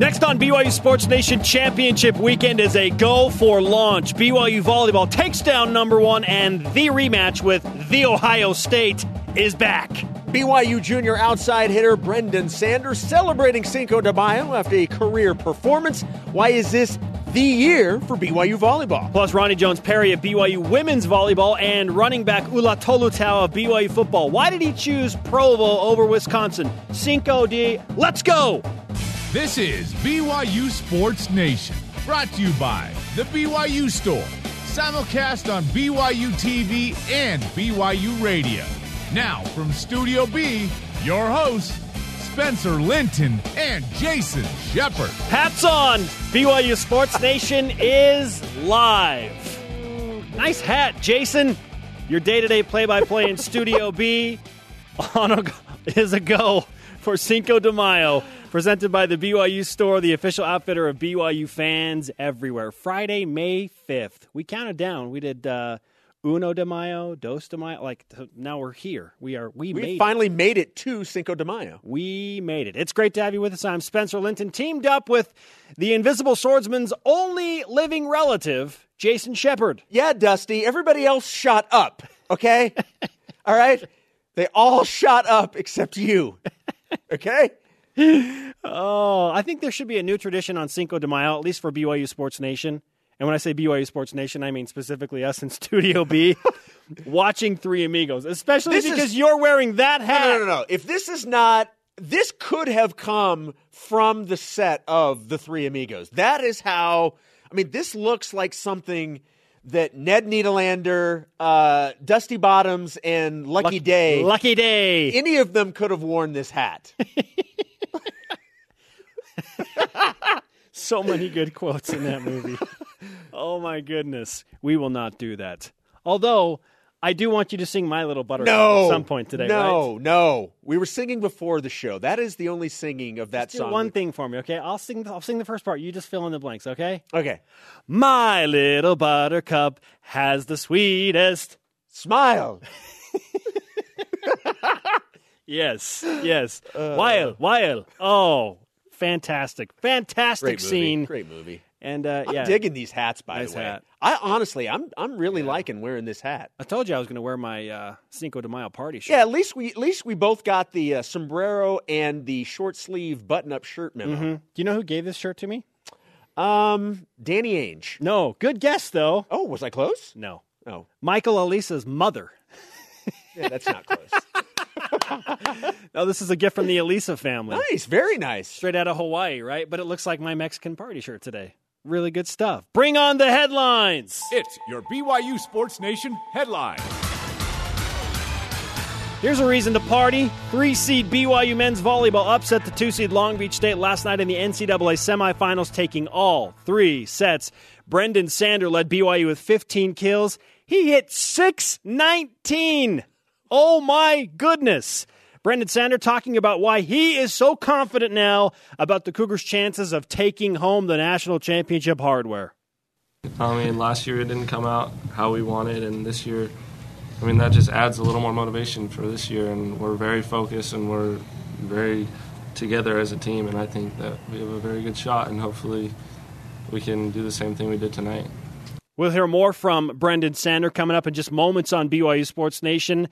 Next on BYU Sports Nation Championship Weekend is a go for launch. BYU Volleyball takes down number one, and the rematch with The Ohio State is back. BYU junior outside hitter Brenden Sanders celebrating Cinco de Mayo after a career performance. Why is this the year for BYU volleyball? Plus, Roni Jones Perry of BYU women's volleyball and running back Ula Tolutau of BYU football. Why did he choose Provo over Wisconsin? Cinco de. Let's go! This is BYU Sports Nation, brought to you by The BYU Store, simulcast on BYU TV and BYU Radio. Now, from Studio B, your hosts, Spencer Linton and Jason Shepard. Hats on! BYU Sports Nation is live. Nice hat, Jason. Your day to day play by play in Studio B on a, is a go for Cinco de Mayo presented by the BYU Store, the official outfitter of BYU fans everywhere. Friday, May 5th. We counted down. We did uh, Uno de Mayo, Dos de Mayo. Like, now we're here. We are. We, We made finally made it to Cinco de Mayo. we made it. It's great to have you with us. I'm Spencer Linton, teamed up with the Invisible Swordsman's only living relative, Jason Shepard. Yeah, Dusty, everybody else shot up, okay? all right? They all shot up except you, okay? Oh, I think there should be a new tradition on Cinco de Mayo, at least for BYU Sports Nation. And when I say BYU Sports Nation, I mean specifically us in Studio B, watching Three Amigos, especially This is- because you're wearing that hat. No, no, no, no. If this is not, this could have come from the set of The Three Amigos. That is how, I mean, this looks like something that Ned Nederlander, uh, Dusty Bottoms, and Lucky, Lucky Day, Lucky Day. any of them could have worn this hat. So many good quotes in that movie. oh my goodness. We will not do that. Although I do want you to sing My Little Buttercup No. at some point today, No, right? no. We were singing before the show. That is the only singing of that Do song. one thing for me, okay? I'll sing I'll sing the first part. You just fill in the blanks, okay? Okay. My little buttercup has the sweetest Smile. Yes, yes. Uh. Weil, Weil. Oh, fantastic. Fantastic Great movie. scene. Great movie. And uh, I'm yeah, digging these hats, by Nice the way. hat. I honestly, I'm I'm really liking wearing this hat. I told you I was going to wear my uh, Cinco de Mayo party shirt. Yeah, at least we at least we both got the uh, sombrero and the short sleeve button up shirt memo. Mhm. Do you know who gave this shirt to me? Um, Danny Ainge. No. Good guess, though. Oh, was I close? No. Oh, Michael Elisa's mother. yeah, that's not close. No, this is a gift from the Elisa family. nice, very nice. Straight out of Hawaii, right? But it looks like my Mexican party shirt today. Really good stuff. Bring on the headlines. It's your BYU Sports Nation headline. Here's a reason to party. Three seed BYU men's volleyball upset the two seed Long Beach State last night in the NCAA semifinals, taking all three sets. Brenden Sander led BYU with 15 kills. He hit 619. Oh my goodness. Brenden Sander talking about why he is so confident now about the Cougars' chances of taking home the national championship hardware. I mean, last year it didn't come out how we wanted, and this year, I mean, that just adds a little more motivation for this year. And we're very focused and we're very together as a team, and I think that we have a very good shot, and hopefully we can do the same thing we did tonight. We'll hear more from Brenden Sander coming up in just moments on BYU Sports Nation.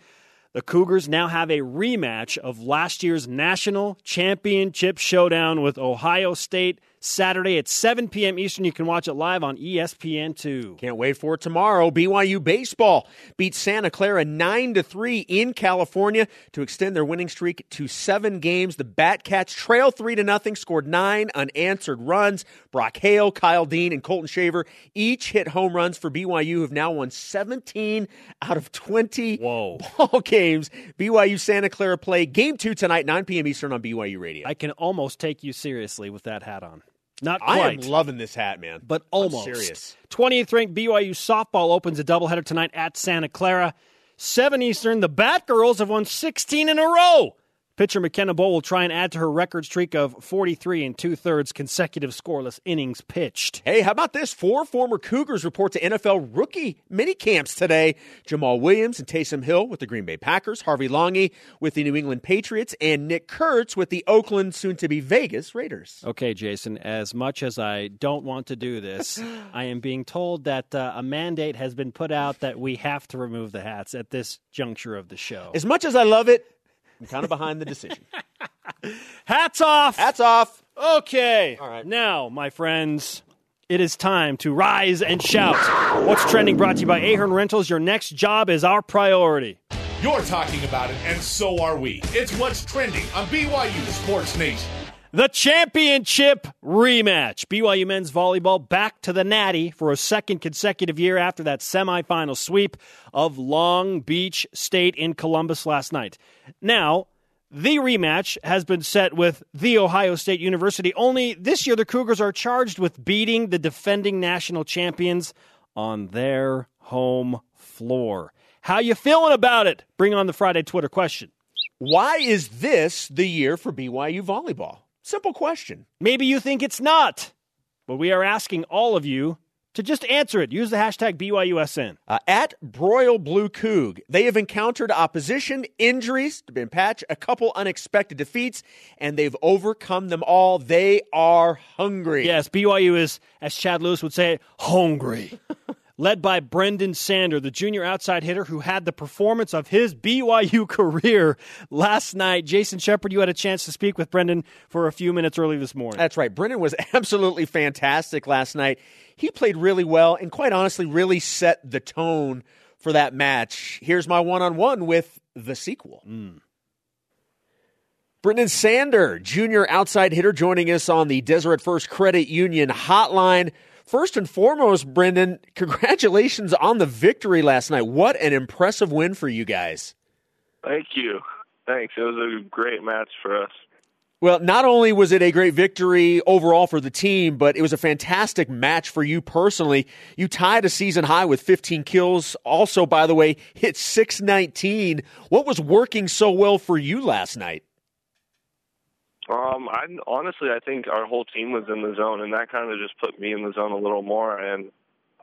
The Cougars now have a rematch of last year's national championship showdown with Ohio State Saturday at 7 p.m. Eastern. You can watch it live on E ESPN2. Can't wait for it tomorrow. BYU baseball beats Santa Clara nine to three in California to extend their winning streak to seven games. The Batcats trail three to nothing, scored nine unanswered runs. Brock Hale, Kyle Dean, and Colton Shaver each hit home runs for BYU, who have now won 17 out of 20 Whoa. ball games. BYU Santa Clara play game two tonight, 9 p.m. Eastern on BYU Radio. I can almost take you seriously with that hat on. Not quite. I am loving this hat, man. but I'm almost. serious. 20th ranked BYU softball opens a doubleheader tonight at Santa Clara. 7 Eastern, the Batgirls have won 16 in a row. Pitcher McKenna Bowe will try and add to her record streak of 43 and two thirds consecutive scoreless innings pitched. Hey, how about this? Four former Cougars report to NFL rookie mini camps today. Jamaal Williams and Taysom Hill with the Green Bay Packers, Harvey Langi with the New England Patriots, and Nick Kurth with the Oakland, soon to be Vegas Raiders. Okay, Jason, as much as I don't want to do this, I am being told that uh, a mandate has been put out that we have to remove the hats at this juncture of the show. As much as I love it, I'm kind of behind the decision. Hats off! Hats off. Okay. All right. Now, my friends, it is time to rise and shout. What's trending brought to you by Ahern Rentals. Your next job is our priority. You're talking about it, and so are we. It's what's trending on BYU Sports Nation. The championship rematch. BYU men's volleyball back to the Natty for a second consecutive year after that semifinal sweep of Long Beach State in Columbus last night. Now, the rematch has been set with The Ohio State University. Only this year, the Cougars are charged with beating the defending national champions on their home floor. How you feeling about it? Bring on the Friday Twitter question. Why is this the year for BYU volleyball? Simple question. Maybe you think it's not, but we are asking all of you to just answer it. Use the hashtag BYUSN. Uh, at Broil Blue Coug, they have encountered opposition, injuries, been patch, a couple unexpected defeats, and they've overcome them all. They are hungry. Yes, BYU is, as Chad Lewis would say, hungry. Led by Brenden Sander, the junior outside hitter who had the performance of his BYU career last night. Jason Shepard, you had a chance to speak with Brenden for a few minutes early this morning. That's right. Brenden was absolutely fantastic last night. He played really well and, quite honestly, really set the tone for that match. Here's my one on one with the sequel. Mm. Brenden Sander, junior outside hitter, joining us on the Deseret First Credit Union hotline. First and foremost, Brenden, congratulations on the victory last night. What an impressive win for you guys. Thank you. Thanks. It was a great match for us. Well, not only was it a great victory overall for the team, but it was a fantastic match for you personally. You tied a season high with 15 kills. Also, by the way, hit 619. What was working so well for you last night? Um, I honestly, I think our whole team was in the zone, and that kind of just put me in the zone a little more, and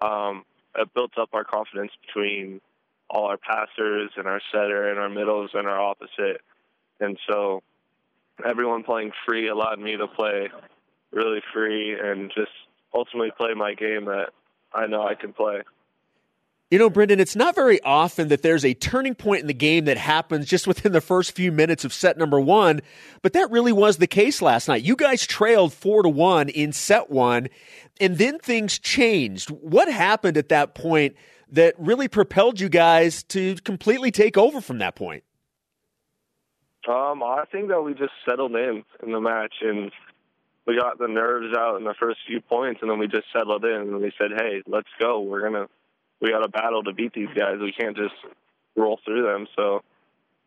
um, it built up our confidence between all our passers and our setter and our middles and our opposite, and so everyone playing free allowed me to play really free and just ultimately play my game that I know I can play. You know, Brenden, it's not very often that there's a turning point in the game that happens just within the first few minutes of set number one, but that really was the case last night. You guys trailed four to one in set one, and then things changed. What happened at that point that really propelled you guys to completely take over from that point? Um, I think that we just settled in in the match and we got the nerves out in the first few points, and then we just settled in and we said, "Hey, let's go. We're gonna we got to battle to beat these guys. We can't just roll through them." So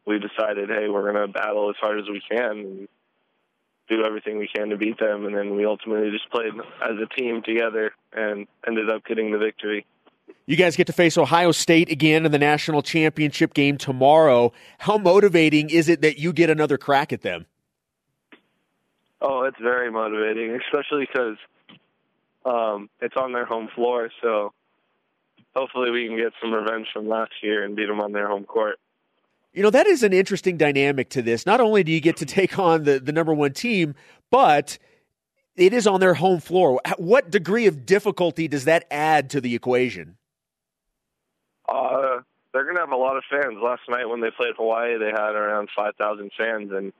we decided, "Hey, we're gonna battle as hard as we can." And do everything we can to beat them, and then we ultimately just played as a team together and ended up getting the victory. You guys get to face Ohio State again in the national championship game tomorrow. How motivating is it that you get another crack at them? Oh, it's very motivating, especially because um, it's on their home floor. So hopefully we can get some revenge from last year and beat them on their home court. You know, that is an interesting dynamic to this. Not only do you get to take on the, the number one team, but it is on their home floor. What degree of difficulty does that add to the equation? Uh, they're going to have a lot of fans. Last night when they played Hawaii, they had around 5,000 fans. And,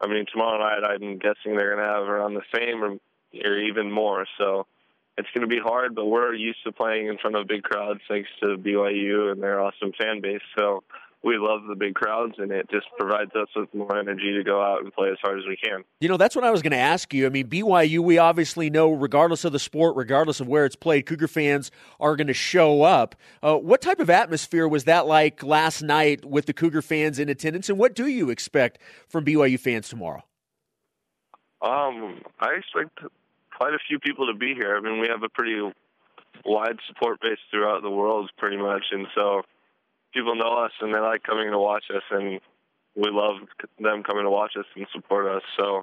I mean, tomorrow night I'm guessing they're going to have around the same or, or even more. So it's going to be hard, but we're used to playing in front of big crowds thanks to BYU and their awesome fan base. So we love the big crowds, and it just provides us with more energy to go out and play as hard as we can. You know, that's what I was going to ask you. I mean, BYU, we obviously know, regardless of the sport, regardless of where it's played, Cougar fans are going to show up. Uh, what type of atmosphere was that like last night with the Cougar fans in attendance, and what do you expect from BYU fans tomorrow? Um, I expect quite a few people to be here. I mean, we have a pretty wide support base throughout the world, pretty much, and so people know us and they like coming to watch us. And we love them coming to watch us and support us. So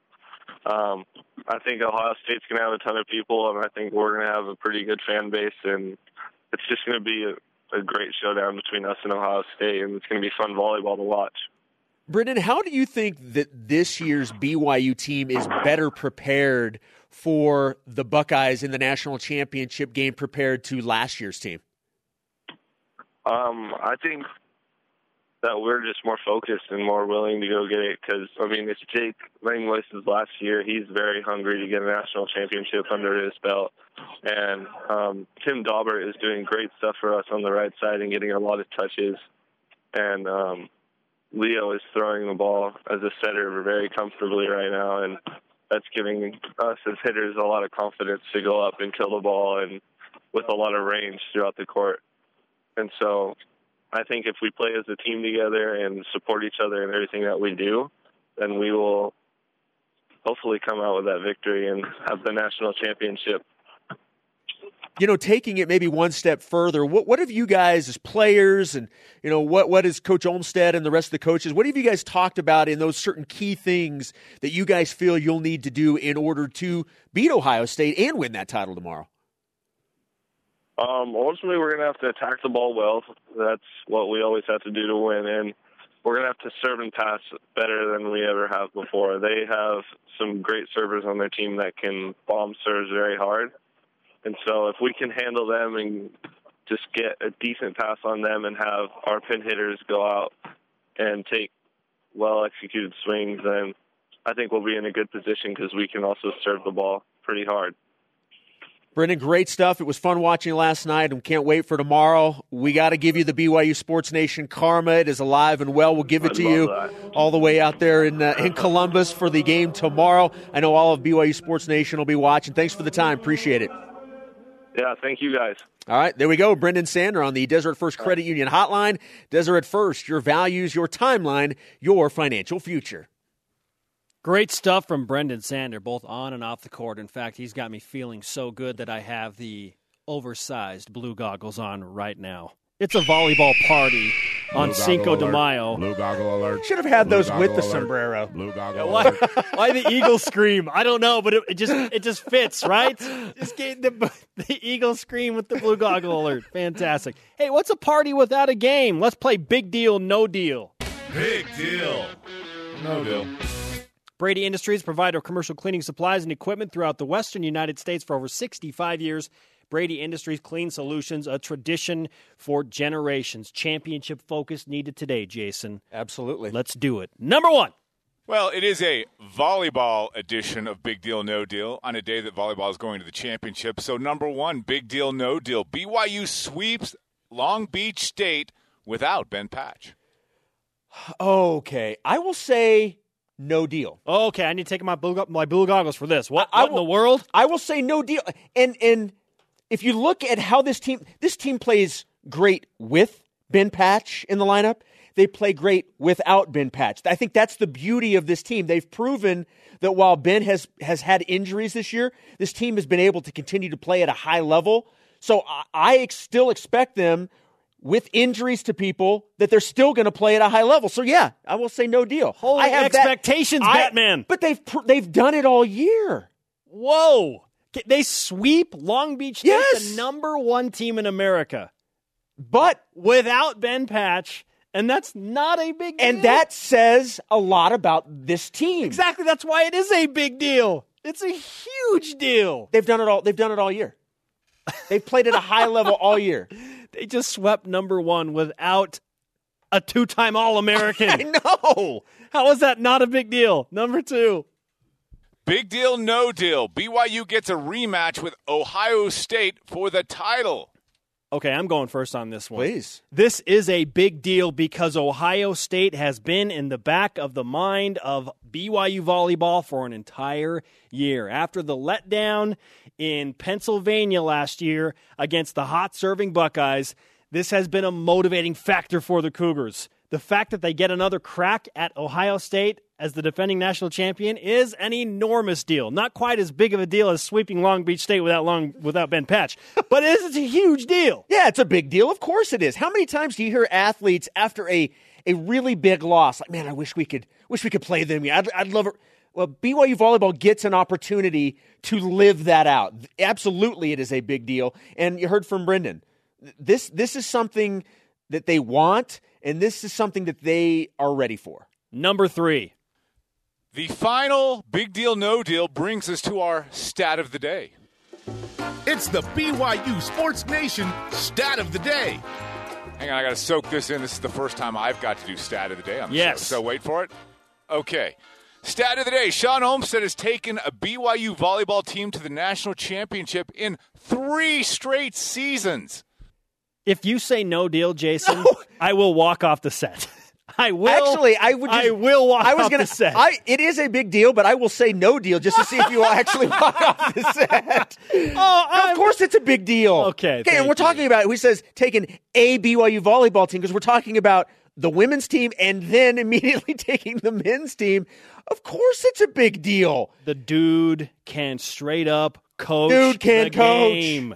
um, I think Ohio State's going to have a ton of people, and I think we're going to have a pretty good fan base, and it's just going to be a, a great showdown between us and Ohio State, and it's going to be fun volleyball to watch. Brenden, how do you think that this year's BYU team is better prepared for the Buckeyes in the national championship game prepared to last year's team? Um, I think that we're just more focused and more willing to go get it because I mean it's Jake Langlois's last year. He's very hungry to get a national championship under his belt, and um, Tim Dauber is doing great stuff for us on the right side and getting a lot of touches, and um, Leo is throwing the ball as a setter very comfortably right now, and that's giving us as hitters a lot of confidence to go up and kill the ball and with a lot of range throughout the court. And so I think if we play as a team together and support each other in everything that we do, then we will hopefully come out with that victory and have the national championship. You know, taking it maybe one step further, what what have you guys as players and you know what what is Coach Olmstead and the rest of the coaches? What have you guys talked about in those certain key things that you guys feel you'll need to do in order to beat Ohio State and win that title tomorrow? Um, ultimately, we're going to have to attack the ball well. That's what we always have to do to win, and we're going to have to serve and pass better than we ever have before. They have some great servers on their team that can bomb serves very hard, and so if we can handle them and just get a decent pass on them and have our pin hitters go out and take well executed swings, then I think we'll be in a good position because we can also serve the ball pretty hard. Brenden, great stuff. It was fun watching last night and can't wait for tomorrow. We got to give you the BYU Sports Nation karma. It is alive and well. We'll give it I to you that. all the way out there in, uh, in Columbus for the game tomorrow. I know all of BYU Sports Nation will be watching. Thanks for the time. Appreciate it. Yeah, thank you guys. All right, there we go. Brenden Sander on the Deseret First Credit Union Hotline. Deseret First, your values, your timeline, your financial future. Great stuff from Brenden Sander, both on and off the court. In fact, he's got me feeling so good that I have the oversized blue goggles on right now. It's a volleyball party on Blue Cinco goggle de alert. Mayo. Blue goggle alert. Should have had Blue those with the alert. sombrero. Blue goggle Why, alert. why the eagle scream? I don't know, but it, it just it just fits, right? Just get the the eagle scream with the blue goggle alert. Fantastic. Hey, what's a party without a game? Let's play big deal, no deal. Big deal. No deal. Brady Industries, provider of commercial cleaning supplies and equipment throughout the western United States for over 65 years. Brady Industries Clean Solutions, a tradition for generations. Championship focus needed today, Jason. Absolutely. Let's do it. Number one. Well, it is a volleyball edition of Big Deal No Deal on a day that volleyball is going to the championship. So, number one, Big Deal No Deal. BYU sweeps Long Beach State without Ben Patch. Okay, I will say no deal. Okay, I need to take my blue, my blue goggles for this. What, I what in will- the world? I will say no deal. And and if you look at how this team this team plays great with Ben Patch in the lineup, they play great without Ben Patch. I think that's the beauty of this team. They've proven that while Ben has has had injuries this year, this team has been able to continue to play at a high level. So I, I ex- still expect them with injuries to people that they're still going to play at a high level. So yeah, I will say no deal. Holy I have that- expectations, I- Batman. But they've pr- they've done it all year. Whoa. They sweep Long Beach State, Yes. the number one team in America, But without Ben Patch, and that's not a big deal. and that says a lot about this team. exactly that's why it is a big deal. It's a huge deal. They've done it all. They've done it all year. They've played at a high level all year. They just swept number one without a two-time All-American. I know. How is that not a big deal? Number two. Big Deal No Deal. BYU gets a rematch with Ohio State for the title. Okay, I'm going first on this one. Please. This is a big deal because Ohio State has been in the back of the mind of BYU volleyball for an entire year. After the letdown in Pennsylvania last year against the hot serving Buckeyes, this has been a motivating factor for the Cougars. The fact that they get another crack at Ohio State as the defending national champion is an enormous deal. Not quite as big of a deal as sweeping Long Beach State without long without Ben Patch, but it is a huge deal. Yeah, it's a big deal. Of course it is. How many times do you hear athletes after a a really big loss. Like, man, I wish we could wish we could play them. Yeah, I'd, I'd love it. Well, BYU volleyball gets an opportunity to live that out. Absolutely, it is a big deal. And you heard from Brenden. This this is something that they want, and this is something that they are ready for. Number three. The final big deal, no deal brings us to our stat of the day. It's the BYU Sports Nation stat of the day. Hang on, I got to soak this in. This is the first time I've got to do stat of the day on the Yes. show. So wait for it. Okay. Stat of the day Shawn Olmstead has taken a BYU volleyball team to the national championship in three straight seasons. If you say no deal, Jason, I will walk off the set. I will. Actually, I would. Just, I will walk I was gonna, say. I, it is a big deal, but I will say no deal just to see if you will actually walk off the set. oh, No, of course, it's a big deal. Okay, Okay, and we're talking about. He says taking a BYU volleyball team because we're talking about the women's team and then immediately taking the men's team. Of course, it's a big deal. the dude can straight up coach. Dude can the coach. game.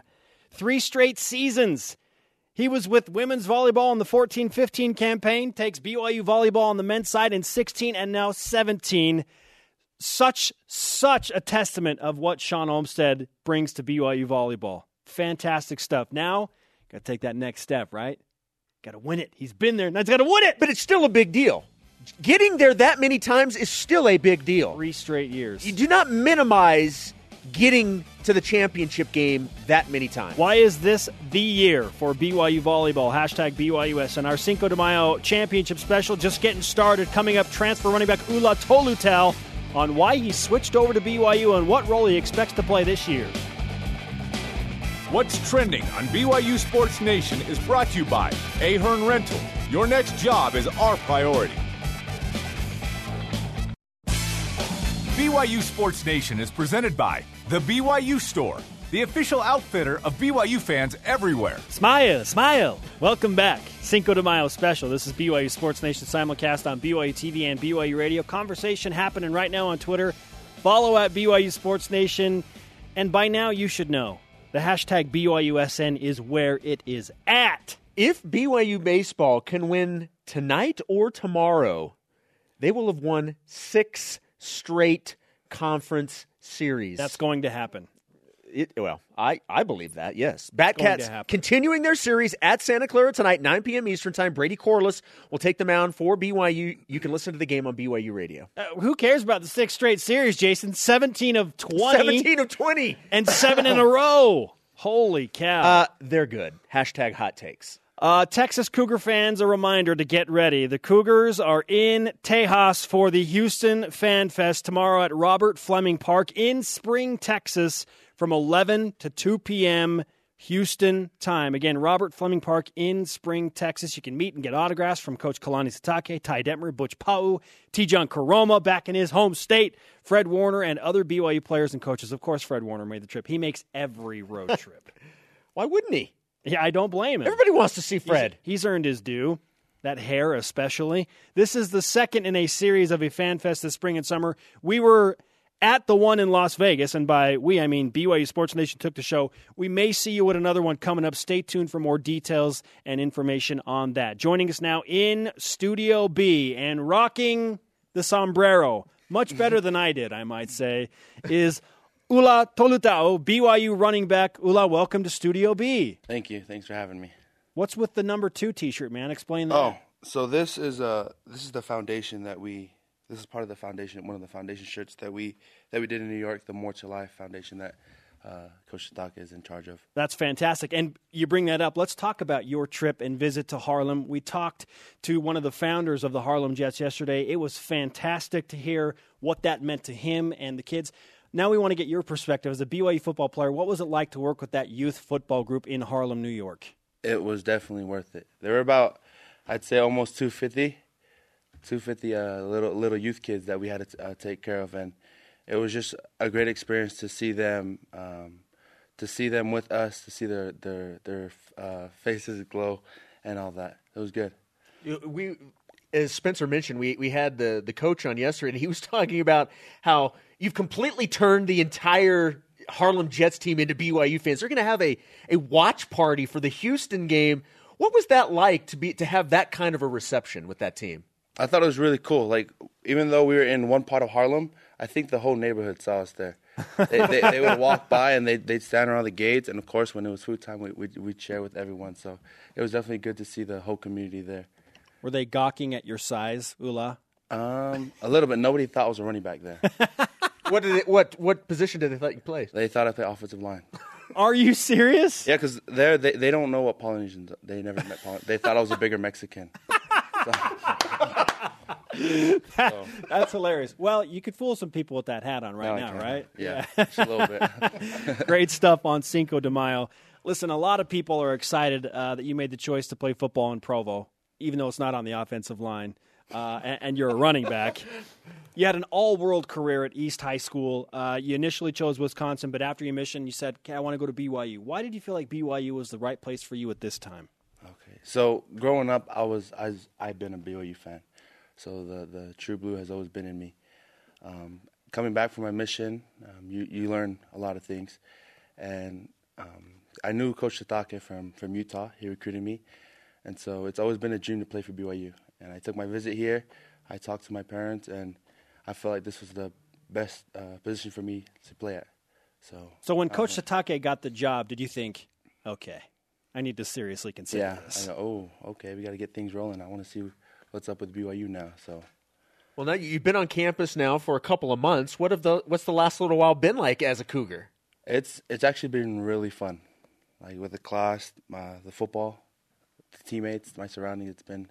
Three straight seasons. He was with women's volleyball in the 14 15 campaign, takes BYU volleyball on the men's side in 16 and now 17. Such, such a testament of what Shawn Olmstead brings to BYU volleyball. Fantastic stuff. Now, got to take that next step, right? Got to win it. He's been there. Now he's got to win it. But it's still a big deal. Getting there that many times is still a big deal. Three straight years. You do not minimize getting to the championship game that many times. Why is this the year for BYU volleyball? Hashtag BYUS and our Cinco de Mayo championship special just getting started. Coming up, transfer running back Ula Tolutau on why he switched over to BYU and what role he expects to play this year. What's trending on BYU Sports Nation is brought to you by Ahern Rental. Your next job is our priority. BYU Sports Nation is presented by The BYU Store, the official outfitter of BYU fans everywhere. Smile, smile. Welcome back. Cinco de Mayo special. This is BYU Sports Nation simulcast on BYU TV and BYU Radio. Conversation happening right now on Twitter. Follow at BYU Sports Nation. And by now, you should know the hashtag BYUSN is where it is at. If BYU baseball can win tonight or tomorrow, they will have won six straight conference series. That's going to happen. it, well, I, I believe that, yes. Batcats continuing their series at Santa Clara tonight, 9 p.m. Eastern Time. Brady Corliss will take the mound for BYU. You can listen to the game on BYU Radio. Uh, who cares about the six straight series, Jason? 17 of 20 17 of 20. and seven in a row. Holy cow. Uh, they're good. Hashtag hot takes. Uh, Texas Cougar fans, a reminder to get ready. The Cougars are in Tejas for the Houston Fan Fest tomorrow at Robert Fleming Park in Spring, Texas, from 11 to 2 p.m. Houston time. Again, Robert Fleming Park in Spring, Texas. You can meet and get autographs from Coach Kalani Sitake, Ty Detmer, Butch Pau, Tejan Koroma back in his home state, Fred Warner, and other BYU players and coaches. Of course, Fred Warner made the trip. He makes every road trip. Why wouldn't he? Yeah, I don't blame him. Everybody wants to see Fred. He's, he's earned his due. That hair, especially. This is the second in a series of a fan fest this spring and summer. We were at the one in Las Vegas, and by we, I mean BYU Sports Nation took the show. We may see you at another one coming up. Stay tuned for more details and information on that. Joining us now in Studio B and rocking the sombrero, much better than I did, I might say, is Ula Tolutau, BYU running back. Ula, welcome to Studio B. Thank you. Thanks for having me. What's with the number two T-shirt, man? Explain that. Oh, so this is uh this is the foundation that we this is part of the foundation one of the foundation shirts that we that we did in New York, the More to Life Foundation that uh, Coach Sitake is in charge of. That's fantastic. And you bring that up. Let's talk about your trip and visit to Harlem. We talked to one of the founders of the Harlem Jets yesterday. It was fantastic to hear what that meant to him and the kids. Now we want to get your perspective as a BYU football player. What was it like to work with that youth football group in Harlem, New York? It was definitely worth it. There were about I'd say almost 250 250 uh, little little youth kids that we had to uh, take care of and it was just a great experience to see them um, to see them with us, to see their their their uh, faces glow and all that. It was good. we as Spencer mentioned, we, we had the, the coach on yesterday, and he was talking about how you've completely turned the entire Harlem Jets team into BYU fans. They're going to have a, a watch party for the Houston game. What was that like to be to have that kind of a reception with that team? I thought it was really cool. Like even though we were in one part of Harlem, I think the whole neighborhood saw us there. they, they, they would walk by and they they'd stand around the gates, and of course, when it was food time, we we'd, we'd share with everyone. So it was definitely good to see the whole community there. Were they gawking at your size, Ula? Um, a little bit. Nobody thought I was a running back there. What did it, what what position did they thought you played? they thought I played offensive line. Are you serious? Yeah, because they they they don't know what Polynesians. They never met Polynesians. They thought I was a bigger Mexican. That's hilarious. Well, you could fool some people with that hat on right No, now, can't. right? Yeah, just a little bit. Great stuff on Cinco de Mayo. Listen, a lot of people are excited uh, that you made the choice to play football in Provo, even though it's not on the offensive line, uh, and, and you're a running back. You had an all-world career at East High School. Uh, you initially chose Wisconsin, but after your mission, you said, "Okay, I want to go to BYU." Why did you feel like BYU was the right place for you at this time? Okay. So growing up, I was I was, I've been a BYU fan, so the the true blue has always been in me. Um, coming back from my mission, um, you you learn a lot of things, and um, I knew Coach Sitake from from Utah. He recruited me, and so it's always been a dream to play for BYU. And I took my visit here. I talked to my parents, and I felt like this was the best uh, position for me to play at. So So when Coach Sitake got the job, did you think, "Okay, I need to seriously consider yeah, this"? I go, oh, okay, we got to get things rolling. I want to see what's up with BYU now. So. Well, now you've been on campus now for a couple of months. What have the what's the last little while been like as a Cougar? It's it's actually been really fun, like with the class, my, the football, the teammates, my surroundings. It's been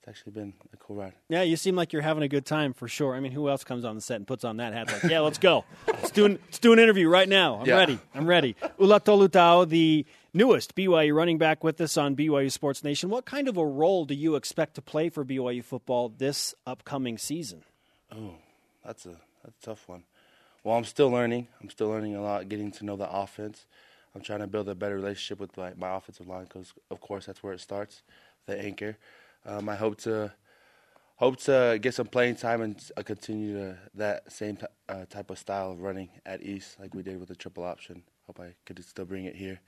it's actually been a cool ride. Yeah, you seem like you're having a good time for sure. I mean, who else comes on the set and puts on that hat? Like, yeah, let's go. Let's do an, let's do an interview right now. I'm Yeah. ready. I'm ready. Ula Tolutau, the newest BYU running back with us on BYU Sports Nation. What kind of a role do you expect to play for BYU football this upcoming season? Oh, that's a that's a tough one. Well, I'm still learning. I'm still learning a lot, getting to know the offense. I'm trying to build a better relationship with my, my offensive line because, of course, that's where it starts, the anchor. Um, I hope to hope to get some playing time and uh, continue to, that same t- uh, type of style of running at East like we did with the triple option. Hope I could still bring it here,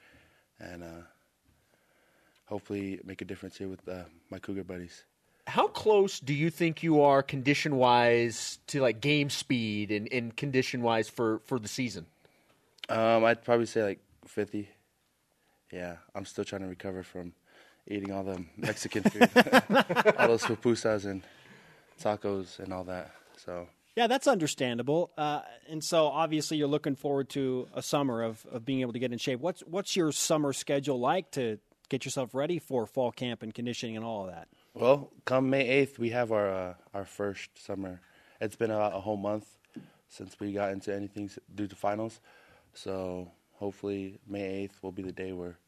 and uh, hopefully make a difference here with uh, my Cougar buddies. How close do you think you are condition wise to like game speed and, and condition wise for, for the season? Um, I'd probably say like 50. Yeah, I'm still trying to recover from eating all the Mexican food, all those pupusas and tacos and all that. So Yeah, that's understandable. Uh, and so obviously you're looking forward to a summer of, of being able to get in shape. What's what's your summer schedule like to get yourself ready for fall camp and conditioning and all of that? Well, come May 8th, we have our uh, our first summer. It's been about a whole month since we got into anything due to finals. So hopefully May 8th will be the day where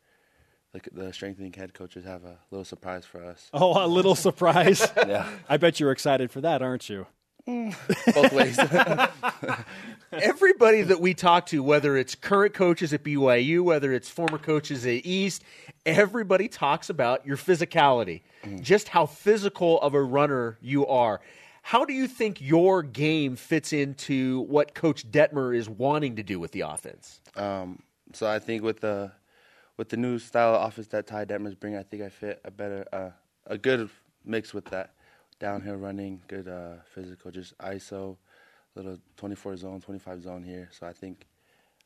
the, the strengthening head coaches have a little surprise for us. Oh, a little surprise. Yeah, I bet you're excited for that, aren't you? Mm. both ways. Everybody that we talk to, whether it's current coaches at BYU, whether it's former coaches at East, everybody talks about your physicality, mm. just how physical of a runner you are. How do you think your game fits into what Coach Detmer is wanting to do with the offense? Um, so I think with the with the new style of offense that Ty Detmer's bringing, I think I fit a better uh, a good mix with that downhill running, good uh, physical, just ISO, little 24 zone, 25 zone here. So I think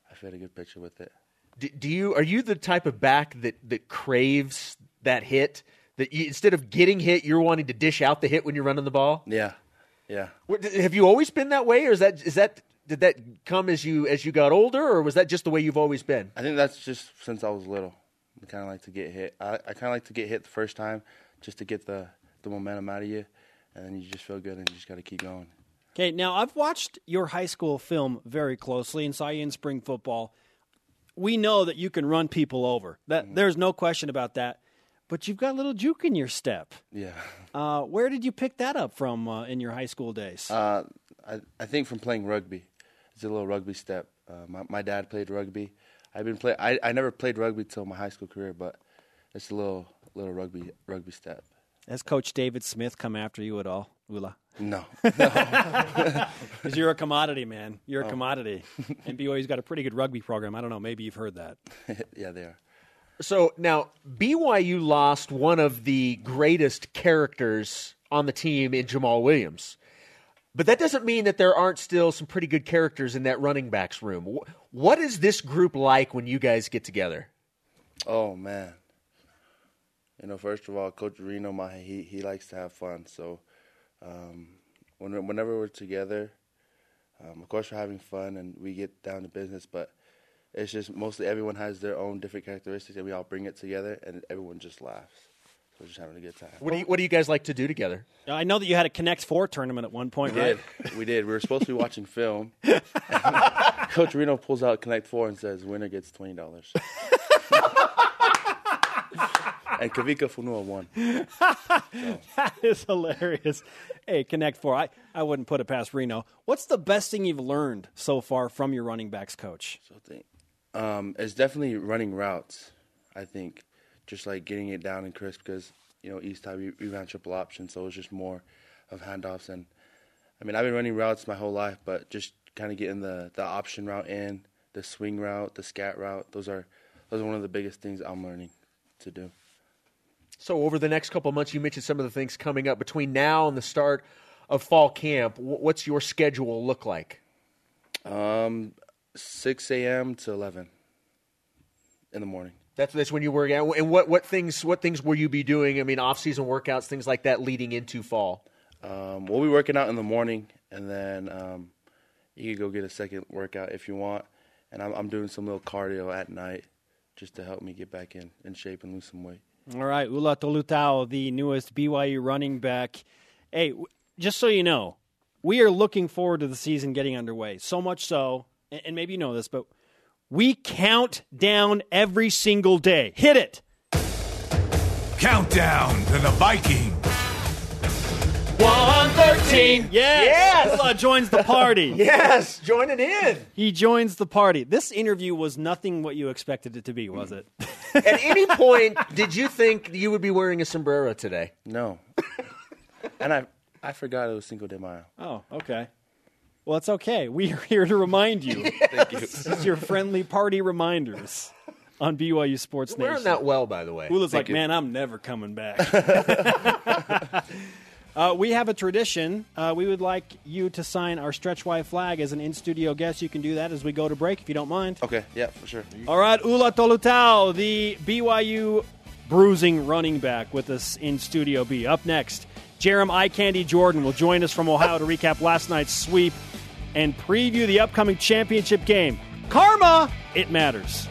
I fit a good picture with it. Do, do you are you the type of back that that craves that hit? That you, instead of getting hit, you're wanting to dish out the hit when you're running the ball. Yeah, yeah. What, have you always been that way, or is that is that did that come as you as you got older, or was that just the way you've always been? I think that's just since I was little. I kind of like to get hit. I, I kind of like to get hit the first time just to get the, the momentum out of you, and then you just feel good and you just got to keep going. Okay, now I've watched your high school film very closely and saw you in spring football. We know that you can run people over. That mm-hmm. there's no question about that. But you've got a little juke in your step. Yeah. Uh, where did you pick that up from uh, in your high school days? Uh, I, I think from playing rugby, it's a little rugby step. Uh, my, my dad played rugby. I've been play. I, I never played rugby till my high school career, but it's a little little rugby rugby step. Has Coach David Smith come after you at all, Ula? No, Because you're a commodity, man. You're a commodity. and BYU's got a pretty good rugby program. I don't know. Maybe you've heard that. yeah, they are. So now BYU lost one of the greatest characters on the team in Jamaal Williams. But that doesn't mean that there aren't still some pretty good characters in that running backs room. What is this group like when you guys get together? Oh man. You know, first of all, Coach Reno, my he he likes to have fun. So, um, when, whenever we're together, um, of course we're having fun and we get down to business. But it's just mostly everyone has their own different characteristics, and we all bring it together, and everyone just laughs. So we're just having a good time. What do you What do you guys like to do together? I know that you had a Connect Four tournament at one point, We right? did. We did. We were supposed to be watching film. Coach Reno pulls out Connect Four and says, "Winner gets twenty dollars." and Kavika Fonua won. That is hilarious. Hey, Connect Four. I, I wouldn't put it past Reno. What's the best thing you've learned so far from your running backs coach? So think um, it's definitely running routes. I think just like getting it down and crisp because you know East High we, we ran triple option, so it was just more of handoffs. And I mean I've been running routes my whole life, but just kind of getting the the option route in, the swing route, the scat route. Those are those are one of the biggest things I'm learning to do. So over the next couple of months, you mentioned some of the things coming up between now and the start of fall camp. What's your schedule look like? Um, 6 a.m. to 11 in the morning. That's that's when you work out. And what what things what things will you be doing? I mean, off season workouts, things like that, leading into fall. Um, we'll be working out in the morning, and then um, you can go get a second workout if you want. And I'm, I'm doing some little cardio at night just to help me get back in, in shape and lose some weight. All right, Ula Tolutau, the newest BYU running back. Hey, just so you know, we are looking forward to the season getting underway. So much so, and and maybe you know this, but we count down every single day. Hit it. Countdown to the Viking. 113. Yes. Yes. Ula joins the party. Yes, joining in. He joins the party. This interview was nothing what you expected it to be, was it? At any point, did you think you would be wearing a sombrero today? No. and I I forgot it was Cinco de Mayo. Oh, okay. Well, it's okay. We are here to remind you. Thank you. This is your friendly party reminders on BYU Sports Nation. Wearing that well, by the way. Hula's like, you. man, I'm never coming back. uh, we have a tradition. Uh, we would like you to sign our stretch Y flag as an in studio guest. You can do that as we go to break if you don't mind. Okay, yeah, for sure. All right, Ula Tolutau, the BYU bruising running back with us in Studio B. Up next, Jarom Eye Candy Jordan will join us from Ohio to recap last night's sweep and preview the upcoming championship game. Karma, it matters.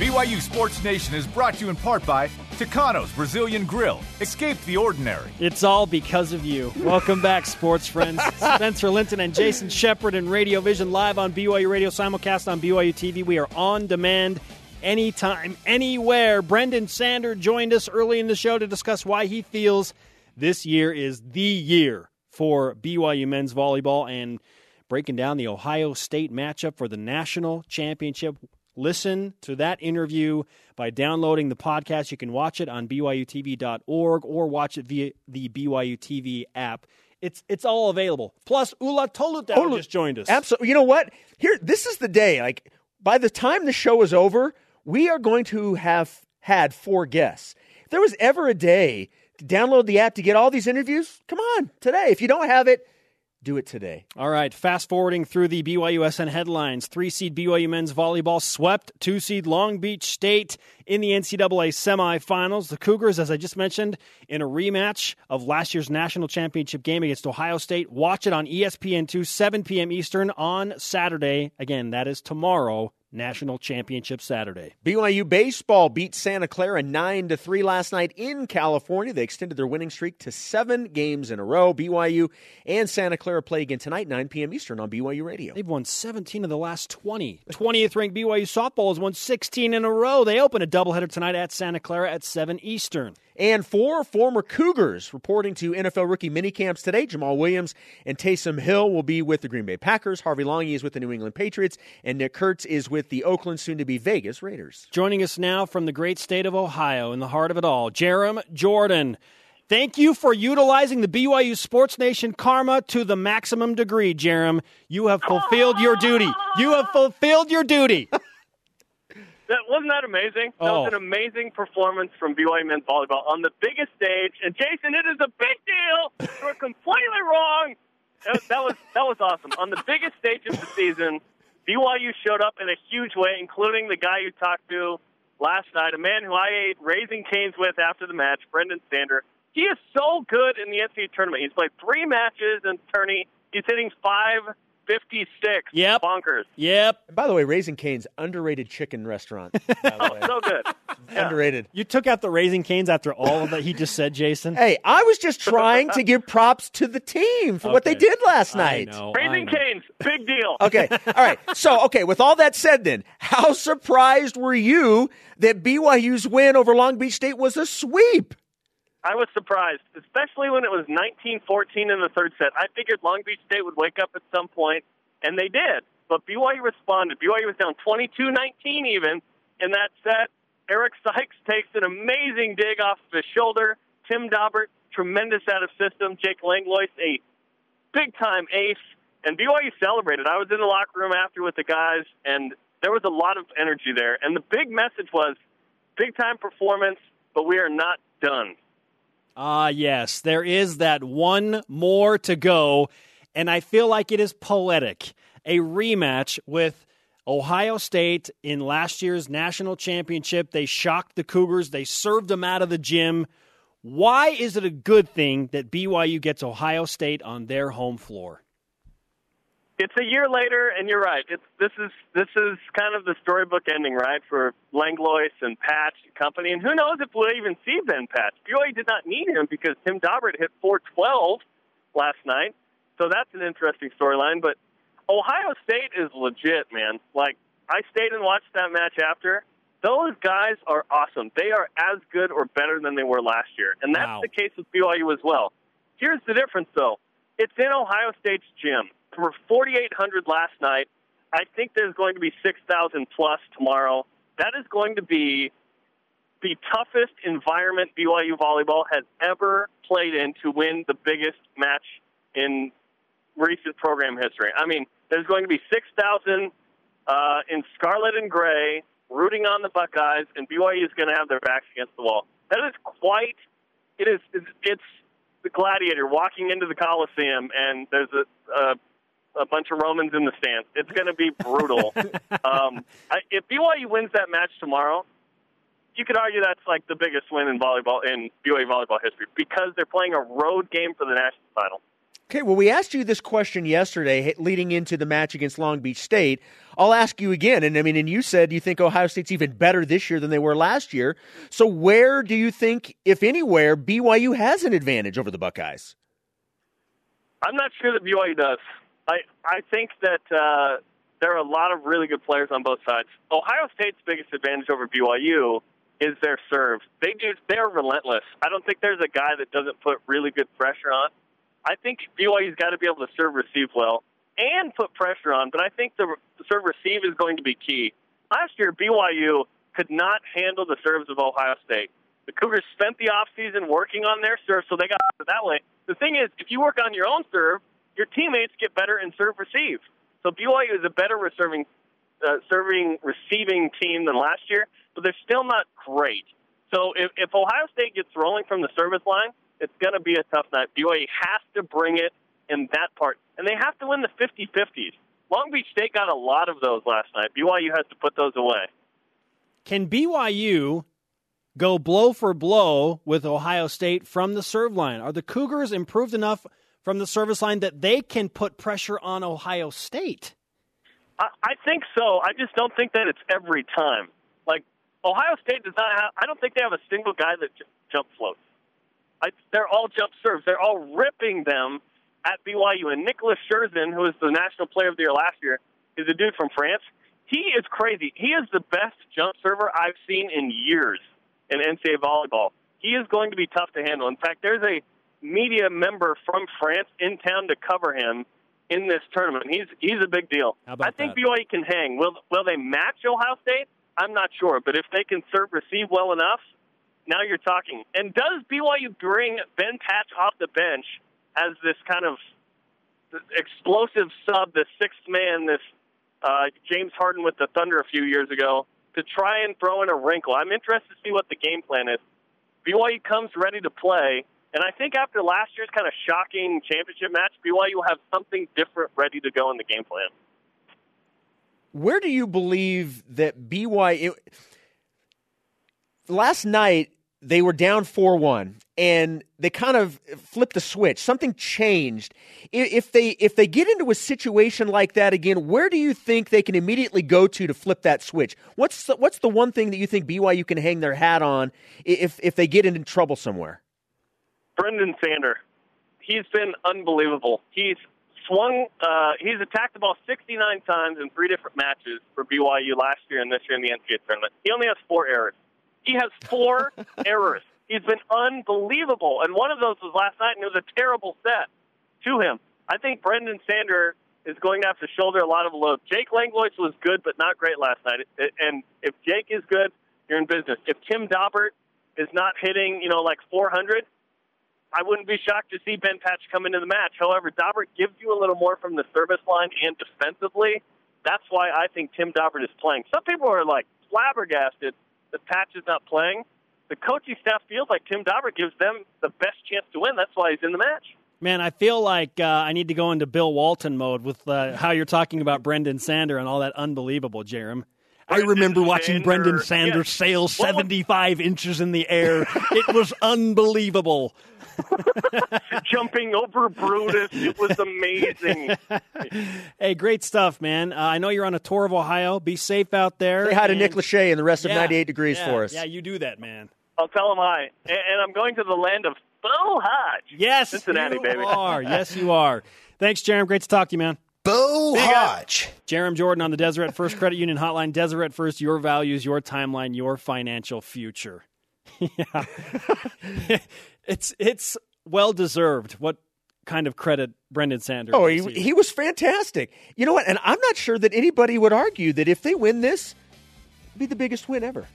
BYU Sports Nation is brought to you in part by Tucano's Brazilian Grill. Escape the ordinary. It's all because of you. Welcome back, sports friends. Spencer Linton and Jason Shepard and Radio Vision live on BYU Radio, simulcast on BYU TV. We are on demand anytime, anywhere. Brenden Sander joined us early in the show to discuss why he feels this year is the year for BYU men's volleyball and breaking down the Ohio State matchup for the national championship. Listen to that interview by downloading the podcast. You can watch it on BYUTV.org or watch it via the BYU TV app. It's it's all available. Plus, Ula Tolutau Ulu- just joined us. Absolutely. You know what? Here, this is the day. Like by the time the show is over, we are going to have had four guests. If there was ever a day download the app to get all these interviews, come on today. If you don't have it, do it today. All right, fast forwarding through the BYUSN headlines. Three seed BYU men's volleyball swept two seed Long Beach State in the NCAA semifinals. The Cougars, as I just mentioned, in a rematch of last year's national championship game against Ohio State. Watch it on E ESPN2, 7 p.m. Eastern on Saturday. Again, that is tomorrow, National Championship Saturday. BYU baseball beat Santa Clara 9 to 3 last night in California. They extended their winning streak to 7 games in a row. BYU and Santa Clara play again tonight 9 p.m. Eastern on BYU Radio. They've won 17 of the last 20. 20th ranked BYU softball has won 16 in a row. They open a doubleheader tonight at Santa Clara at 7 Eastern. And four former Cougars reporting to NFL rookie minicamps today. Jamaal Williams and Taysom Hill will be with the Green Bay Packers. Harvey Langi is with the New England Patriots. And Nick Kurth is with the Oakland, soon to be Vegas Raiders. Joining us now from the great state of Ohio, in the heart of it all, Jarom Jordan. Thank you for utilizing the BYU Sports Nation karma to the maximum degree, Jarom. You have fulfilled your duty. You have fulfilled your duty. That wasn't that amazing. That Oh. was an amazing performance from BYU men's volleyball on the biggest stage. And Jason, it is a big deal. You were completely wrong. That was, that was that was awesome. On the biggest stage of the season, BYU showed up in a huge way, including the guy you talked to last night, a man who I ate Raising Cane's with after the match, Brenden Sander. He is so good in the NCAA tournament. He's played three matches in tourney. He's hitting 556. Yep. Bonkers. Yep. And by the way, Raising Cane's underrated chicken restaurant. By the oh, way. So good. Yeah. Underrated. You took out the Raising Cane's after all that he just said, Jason. Hey, I was just trying to give props to the team for what they did last night. I know. I Raising know. Canes, big deal. Okay. All right. So, okay, with all that said then, how surprised were you that BYU's win over Long Beach State was a sweep? I was surprised, especially when it was 19-14 in the third set. I figured Long Beach State would wake up at some point, and they did. But BYU responded. BYU was down 22-19 even in that set. Eric Sykes takes an amazing dig off of his shoulder. Tim Dobbert, tremendous out of system. Jake Langlois, a big-time ace. And BYU celebrated. I was in the locker room after with the guys, and there was a lot of energy there. And the big message was big-time performance, but we are not done. Ah, yes, there is that one more to go, and I feel like it is poetic. A rematch with Ohio State in last year's national championship. They shocked the Cougars, they served them out of the gym. Why is it a good thing that BYU gets Ohio State on their home floor? It's a year later, and you're right. It's this is this is kind of the storybook ending, right, for Langlois and Patch and company. And who knows if we'll even see Ben Patch. BYU did not need him because Tim Dobbert hit 412 last night, so that's an interesting storyline. But Ohio State is legit, man. Like I stayed and watched that match after. Those guys are awesome. They are as good or better than they were last year, and that's Wow. the case with BYU as well. Here's the difference, though. It's in Ohio State's gym. There were 4,800 last night. I think there's going to be 6,000 plus tomorrow. That is going to be the toughest environment BYU volleyball has ever played in to win the biggest match in recent program history. I mean, there's going to be 6,000 uh, in scarlet and gray rooting on the Buckeyes, and BYU is going to have their backs against the wall. That is quite. It is. It's, the gladiator walking into the Coliseum, and there's a. a a bunch of Romans in the stands. It's going to be brutal. um, I, if BYU wins that match tomorrow, you could argue that's like the biggest win in volleyball in BYU volleyball history because they're playing a road game for the national title. Okay, well, we asked you this question yesterday leading into the match against Long Beach State. I'll ask you again. And I mean, and you said you think Ohio State's even better this year than they were last year. So, where do you think, if anywhere, BYU has an advantage over the Buckeyes? I'm not sure that BYU does. I I think that uh, there are a lot of really good players on both sides. Ohio State's biggest advantage over BYU is their serve. They do they're relentless. I don't think there's a guy that doesn't put really good pressure on. I think BYU's got to be able to serve receive well and put pressure on, but I think the, serve receive is going to be key. Last year BYU could not handle the serves of Ohio State. The Cougars spent the offseason working on their serve, so they got that way. The thing is, if you work on your own serve, your teammates get better in serve receive. So BYU is a better serving, uh, serving receiving team than last year, but they're still not great. So if, if Ohio State gets rolling from the service line, it's going to be a tough night. BYU has to bring it in that part, and they have to win the 50-50s. Long Beach State got a lot of those last night. BYU has to put those away. Can BYU go blow for blow with Ohio State from the serve line? Are the Cougars improved enough from the service line that they can put pressure on Ohio State? I, I think so. I just don't think that it's every time. Like Ohio State does not have. I don't think they have a single guy that j- jump floats. I, they're all jump serves. They're all ripping them at BYU. And Nicolas Szerszen, who was the national player of the year last year, is a dude from France. He is crazy. He is the best jump server I've seen in years in NCAA volleyball. He is going to be tough to handle. In fact, there's a media member from France in town to cover him in this tournament. He's he's a big deal. I think that? BYU can hang. Will will they match Ohio State? I'm not sure, but if they can serve receive well enough, now you're talking. And does BYU bring Ben Patch off the bench as this kind of explosive sub, the sixth man, this uh, James Harden with the Thunder a few years ago, to try and throw in a wrinkle? I'm interested to see what the game plan is. BYU comes ready to play, and I think after last year's kind of shocking championship match, BYU will have something different ready to go in the game plan. Where do you believe that BYU? Last night they were down four one, and they kind of flipped the switch. Something changed. If they if they get into a situation like that again, where do you think they can immediately go to to flip that switch? What's the, what's the one thing that you think BYU can hang their hat on if if they get into trouble somewhere? Brenden Sander. He's been unbelievable. He's swung, uh, he's attacked the ball 69 times in three different matches for BYU last year and this year in the NCAA tournament. He only has four errors. He has four errors. He's been unbelievable. And one of those was last night, and it was a terrible set to him. I think Brenden Sander is going to have to shoulder a lot of load. Jake Langlois was good, but not great last night. And if Jake is good, you're in business. If Tim Dobbert is not hitting, you know, like 400, I wouldn't be shocked to see Ben Patch come into the match. However, Dobbert gives you a little more from the service line and defensively. That's why I think Tim Dobbert is playing. Some people are like flabbergasted that Patch is not playing. The coaching staff feels like Tim Dobbert gives them the best chance to win. That's why he's in the match. Man, I feel like uh, I need to go into Bill Walton mode with uh, how you're talking about Brenden Sander and all that unbelievable, Jarom. I remember watching Sander, Brenden Sander yes. sail 75 inches in the air. it was unbelievable. jumping over Brutus. It was amazing. hey, great stuff, man. Uh, I know you're on a tour of Ohio. Be safe out there. Say hi to Nick Lachey and the rest yeah, of 98 Degrees yeah, for us. Yeah, you do that, man. I'll tell him hi. And, and I'm going to the land of Bo Hodge. Yes, Cincinnati, you baby. are. Yes, you are. Thanks, Jarom. Great to talk to you, man. Bo Hodge. Jarom Jordan on the Deseret First Credit Union Hotline. Deseret First, your values, your timeline, your financial future. yeah. It's it's well deserved. What kind of credit Brenden Sanders? Oh, he, he was fantastic. You know what? And I'm not sure that anybody would argue that if they win this, be the biggest win ever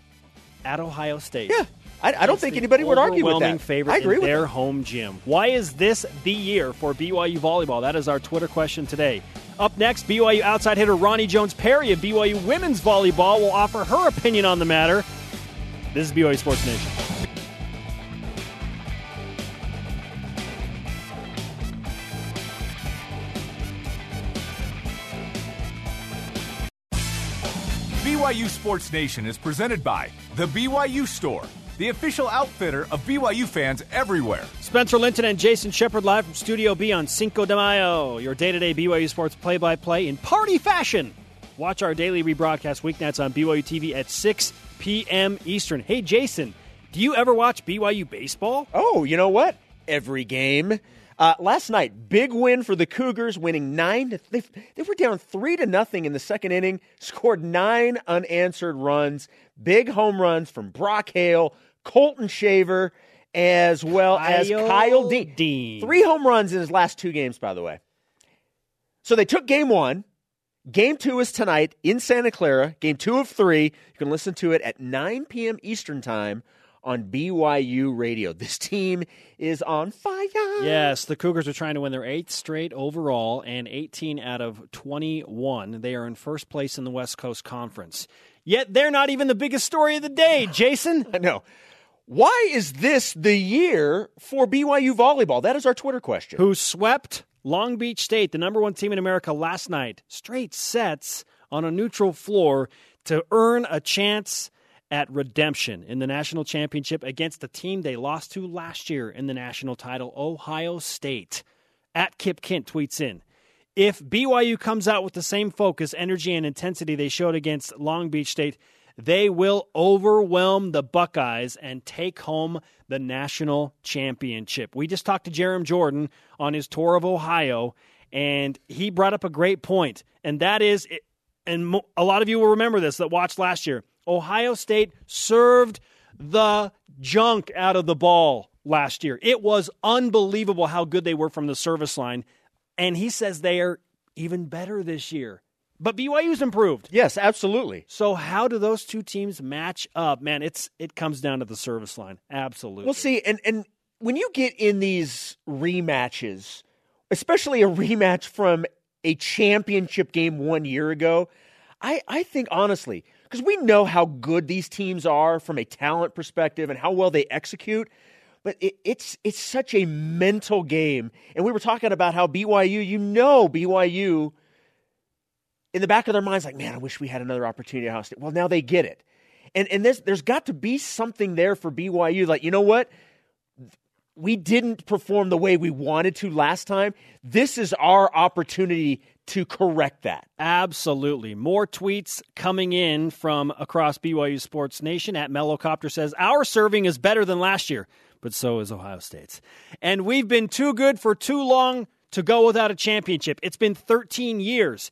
at Ohio State. Yeah. I, I don't think anybody would argue with that. favorite I agree with their that. home gym. Why is this the year for BYU volleyball? That is our Twitter question today. Up next, BYU outside hitter Roni Jones Perry of BYU women's volleyball will offer her opinion on the matter. This is BYU Sports Nation. BYU Sports Nation is presented by The BYU Store, the official outfitter of BYU fans everywhere. Spencer Linton and Jason Shepard live from Studio B on Cinco de Mayo, your day to day BYU Sports play by play in party fashion. Watch our daily rebroadcast weeknights on BYU TV at 6 p.m. Eastern. Hey, Jason, do you ever watch BYU baseball? Oh, you know what? Every game. Uh, last night, big win for the Cougars, winning nine. To, they, they were down three to nothing in the second inning, scored nine unanswered runs, big home runs from Brock Hale, Colton Shaver, as well Kyle as Kyle Dean. Dean. Three home runs in his last two games, by the way. So they took game one. Game two is tonight in Santa Clara. Game two of three. You can listen to it at 9 p.m. Eastern Time on BYU Radio. This team is on fire. Yes, the Cougars are trying to win their eighth straight overall and 18 out of 21. They are in first place in the West Coast Conference. Yet they're not even the biggest story of the day, Jason. I know. Why is this the year for BYU volleyball? That is our Twitter question. Who swept Long Beach State, the number one team in America, last night? Straight sets on a neutral floor to earn a chance at redemption in the national championship against the team they lost to last year in the national title, Ohio State. At Kip Kent tweets in If BYU comes out with the same focus, energy, and intensity they showed against Long Beach State, they will overwhelm the Buckeyes and take home the national championship. We just talked to Jarom Jordan on his tour of Ohio, and he brought up a great point, and that is, and a lot of you will remember this that watched last year Ohio State served the junk out of the ball last year. It was unbelievable how good they were from the service line. And he says they are even better this year. but BYU's improved. Yes, absolutely. So how do those two teams match up? Man, it's it comes down to the service line. Absolutely. We'll see. And and when you get in these rematches, especially a rematch from a championship game one year ago, I, I think honestly, because we know how good these teams are from a talent perspective and how well they execute. But it, it's it's such a mental game, and we were talking about how BYU, you know, BYU, in the back of their minds, like, man, I wish we had another opportunity at Ohio State. Well, now they get it, and and there's there's got to be something there for BYU. Like, you know what? we didn't perform the way we wanted to last time. This is our opportunity to correct that. Absolutely. More tweets coming in from across BYU Sports Nation at Mellowcopter says, Our serving is better than last year, but so is Ohio State's. And we've been too good for too long to go without a championship. It's been 13 years.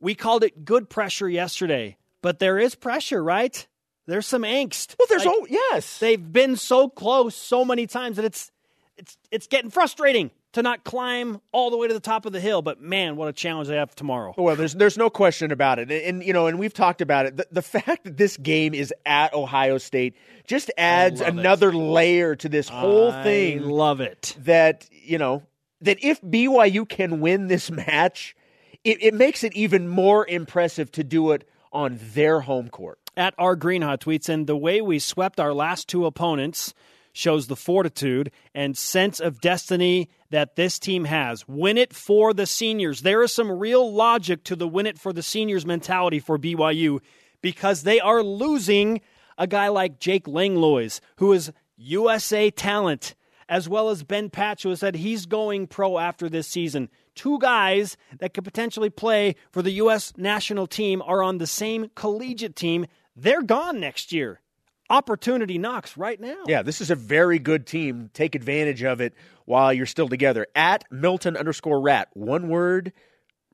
We called it good pressure yesterday, but there is pressure, right? There's some angst. Well, there's like, oh yes. They've been so close so many times that it's it's it's getting frustrating to not climb all the way to the top of the hill. But man, what a challenge they have tomorrow. Well, there's there's no question about it, and, and you know, and we've talked about it. The, the, fact that this game is at Ohio State just adds another it. layer to this whole I thing. Love it. That you know that if BYU can win this match, it, it makes it even more impressive to do it on their home court. At our Greenhot tweets, and the way we swept our last two opponents shows the fortitude and sense of destiny that this team has. Win it for the seniors. There is some real logic to the win it for the seniors mentality for BYU because they are losing a guy like Jake Langlois, who is USA talent, as well as Ben Patch, who said he's going pro after this season. Two guys that could potentially play for the U.S. national team are on the same collegiate team. They're gone next year opportunity knocks right now. Yeah, this is a very good team. Take advantage of it while you're still together. At Milton underscore rat, one word,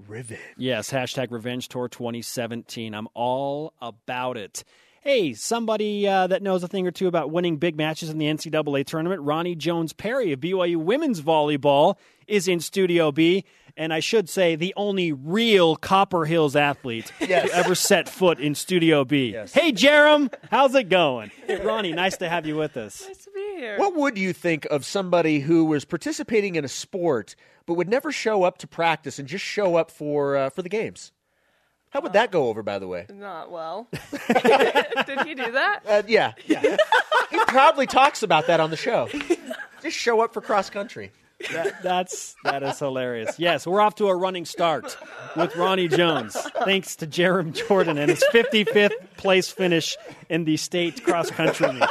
revenge. Yes, hashtag revenge tour 2017. I'm all about it. Hey, somebody uh, that knows a thing or two about winning big matches in the NCAA tournament, Roni Jones Perry of BYU women's volleyball is in Studio B and I should say the only real Copper Hills athlete yes. to ever set foot in Studio B. Yes. Hey, Jarom, how's it going? Hey, Roni, nice to have you with us. Nice to be here. What would you think of somebody who was participating in a sport but would never show up to practice and just show up for uh, for the games? How would uh, that go over, by the way? Not well. Did he do that? Uh, yeah, yeah. he probably talks about that on the show. Just show up for cross country. That, that's that is hilarious. Yes, we're off to a running start with Roni Jones, thanks to Jarom Jordan and his 55th place finish in the state cross country meet.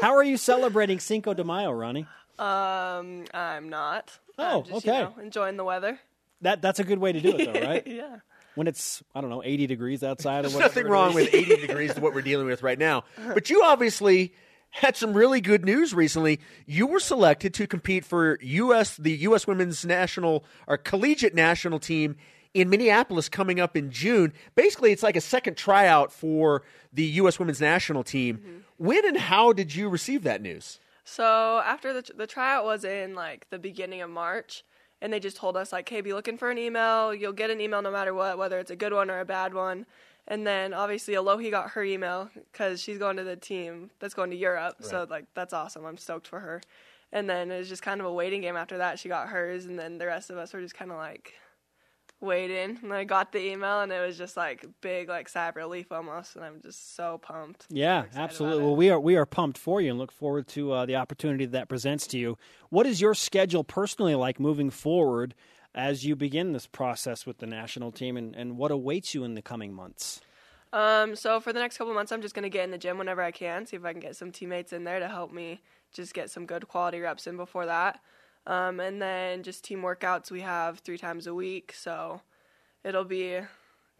How are you celebrating Cinco de Mayo, Roni? Um, I'm not. Oh, I'm just, okay. You know, enjoying the weather. That that's a good way to do it, though, right? yeah. When it's I don't know 80 degrees outside. There's nothing wrong with 80 degrees to what we're dealing with right now. But you obviously had some really good news recently. You were selected to compete for US the US women's national or collegiate national team in Minneapolis coming up in June. Basically, it's like a second tryout for the US women's national team. Mm-hmm. When and how did you receive that news? So, after the the tryout was in like the beginning of March, and they just told us like, "Hey, be looking for an email. You'll get an email no matter what, whether it's a good one or a bad one." And then obviously Alohi got her email because she's going to the team that's going to Europe. Right. So like that's awesome. I'm stoked for her. And then it was just kind of a waiting game after that. She got hers, and then the rest of us were just kind of like waiting. And I got the email, and it was just like big, like sigh of relief almost. And I'm just so pumped. Yeah, absolutely. Well, we are we are pumped for you, and look forward to uh, the opportunity that presents to you. What is your schedule personally like moving forward? as you begin this process with the national team and, and what awaits you in the coming months? Um, so for the next couple months, I'm just going to get in the gym whenever I can, see if I can get some teammates in there to help me just get some good quality reps in before that. Um, and then just team workouts we have three times a week, so it'll be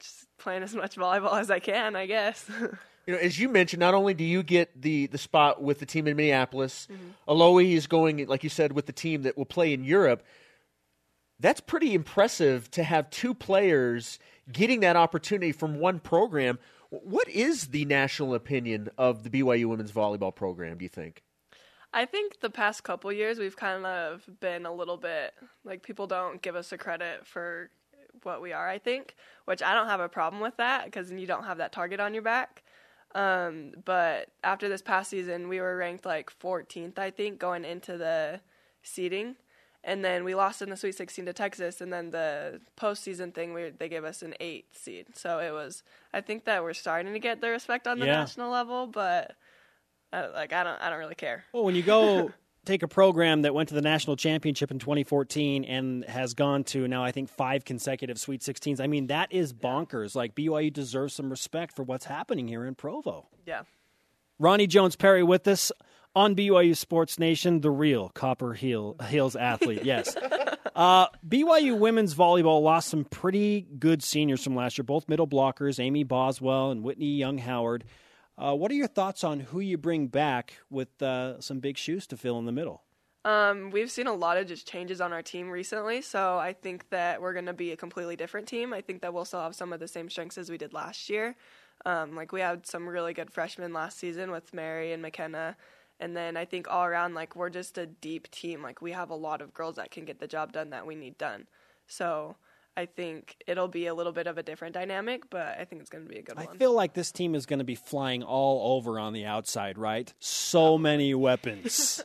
just playing as much volleyball as I can, I guess. you know, as you mentioned, not only do you get the the spot with the team in Minneapolis, mm-hmm. Alohi is going, like you said, with the team that will play in Europe that's pretty impressive to have two players getting that opportunity from one program. What is the national opinion of the BYU women's volleyball program, do you think? I think the past couple years we've kind of been a little bit like people don't give us a credit for what we are, I think, which I don't have a problem with that because you don't have that target on your back. Um, but after this past season, we were ranked like 14th, I think, going into the seeding. And then we lost in the Sweet 16 to Texas, and then the postseason thing, we, they gave us an eight seed. So it was, I think that we're starting to get the respect on the Yeah. national level, but like I don't, I don't really care. Well, when you go take a program that went to the national championship in 2014 and has gone to now, I think five consecutive Sweet 16s. I mean, that is bonkers. Like BYU deserves some respect for what's happening here in Provo. Yeah. Roni Jones Perry with us on BYU Sports Nation, the real Copper Heel, Heels athlete. Yes. Uh, BYU women's volleyball lost some pretty good seniors from last year, both middle blockers, Amy Boswell and Whitney Young Howard. Uh, what are your thoughts on who you bring back with uh, some big shoes to fill in the middle? Um, we've seen a lot of just changes on our team recently, so I think that we're going to be a completely different team. I think that we'll still have some of the same strengths as we did last year. Um, like we had some really good freshmen last season with Mary and McKenna, and then I think all around like we're just a deep team. Like we have a lot of girls that can get the job done that we need done. So I think it'll be a little bit of a different dynamic, but I think it's going to be a good I one. I feel like this team is going to be flying all over on the outside, right? So many weapons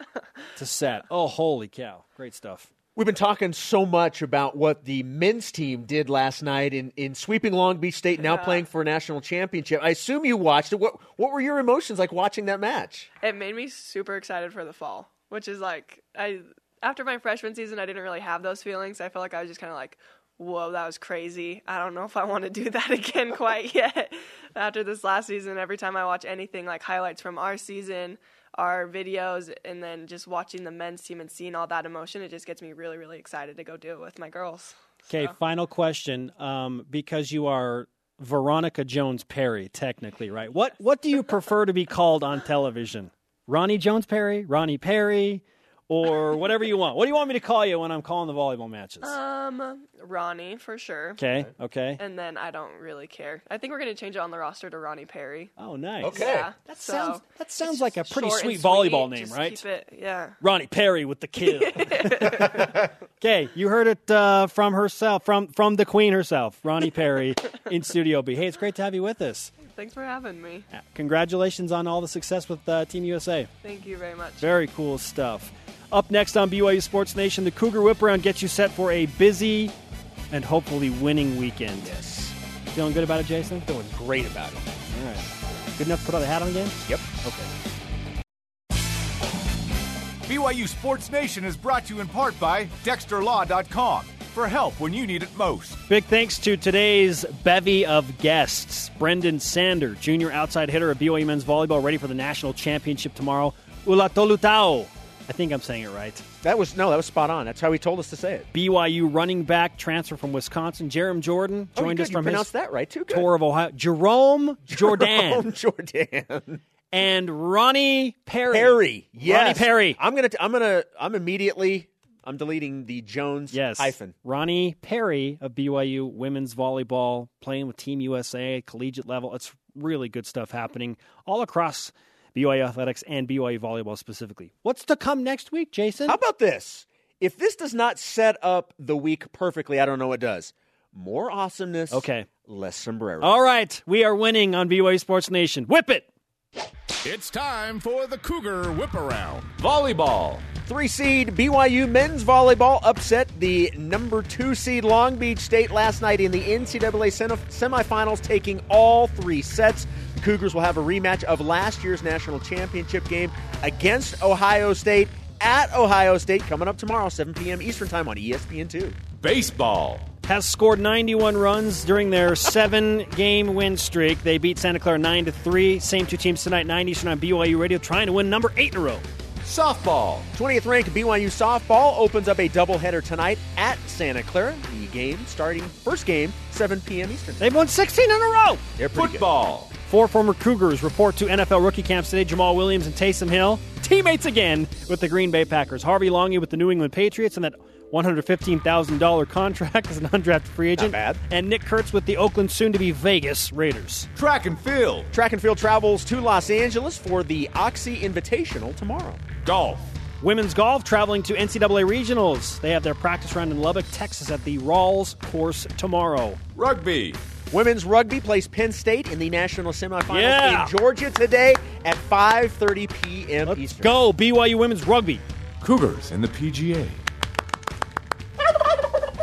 to set. Oh, holy cow. Great stuff. We've been talking so much about what the men's team did last night in, in sweeping Long Beach State, now Yeah. playing for a national championship. I assume you watched it. What what were your emotions like watching that match? it made me super excited for the fall, which is like I after my freshman season, I didn't really have those feelings. I felt like I was just kind of like, "Whoa, that was crazy." I don't know if I want to do that again quite yet. after this last season, every time I watch anything like highlights from our season, our videos, and then just watching the men's team and seeing all that emotion, it just gets me really, really excited to go do it with my girls. Okay, final question. Um, because you are Veronica Jones Perry, technically, right? What what do you prefer to be called on television? Roni Jones Perry, Roni Perry, or whatever you want. What do you want me to call you when I'm calling the volleyball matches? Um, Roni for sure. Okay, okay. And then I don't really care. I think we're gonna change it on the roster to Roni Perry. Oh, nice. Okay. Yeah. That so sounds that sounds like a pretty short and sweet volleyball sweet, name, just right? Keep it, yeah. Roni Perry with the kill. okay, you heard it uh, from herself, from from the queen herself, Roni Perry in Studio B. Hey, it's great to have you with us. Thanks for having me. Congratulations on all the success with uh, Team USA. Thank you very much. Very cool stuff. Up next on BYU Sports Nation, the Cougar Whip Around gets you set for a busy and hopefully winning weekend. Yes. Feeling good about it, Jason? Feeling great about it. All right. Good enough to put on the hat on again? Yep. Okay. BYU Sports Nation is brought to you in part by DexterLaw.com for help when you need it most. Big thanks to today's bevy of guests. Brenden Sander, junior outside hitter of BYU men's volleyball, ready for the national championship tomorrow. Ula Tolutau. I think I'm saying it right. That was no, that was spot on. That's how he told us to say it. BYU running back transfer from Wisconsin. Jarom Jordan Oh, joined us from his that right too. Good. tour of Ohio. Jerome Jordan Jerome Jordan. and Roni Perry. Perry. Yes. Roni Perry. I'm gonna. I'm gonna. I'm immediately. I'm deleting the Jones Yes. hyphen. Roni Perry of BYU women's volleyball, playing with Team USA, collegiate level. It's really good stuff happening all across BYU athletics and BYU volleyball specifically. What's to come next week, Jason? How about this? If this does not set up the week perfectly, I don't know what does. More awesomeness. Okay. Less sombrero. All right, we are winning on BYU Sports Nation. Whip it. It's time for the Cougar Whip Around. Volleyball. Three seed BYU men's volleyball upset the number two seed Long Beach State last night in the NCAA semifinals, taking all three sets. The Cougars will have a rematch of last year's national championship game against Ohio State at Ohio State coming up tomorrow, 7 p.m. Eastern Time on E ESPN2. Baseball. Has scored 91 runs during their seven-game win streak. They beat Santa Clara nine to three. Same two teams tonight, nine Eastern on BYU Radio, trying to win number eight in a row. Softball. 20th ranked BYU softball opens up a doubleheader tonight at Santa Clara. The game starting first game 7 p.m. Eastern. They've won 16 in a row. They're pretty good. Football. Four former Cougars report to NFL rookie camps today. Jamaal Williams and Taysom Hill, teammates again with the Green Bay Packers. Harvey Langi with the New England Patriots and that $115,000 contract as an undrafted free agent. bad. And Nick Kurth with the Oakland soon-to-be Vegas Raiders. Track and field. Track and field travels to Los Angeles for the Oxy Invitational tomorrow. Golf. Women's golf traveling to NCAA regionals. They have their practice round in Lubbock, Texas at the Rawls course tomorrow. Rugby. Women's rugby plays Penn State in the national semifinals Yeah. in Georgia today at 5:30 p.m. Let's Eastern. go, BYU women's rugby. Cougars and the PGA.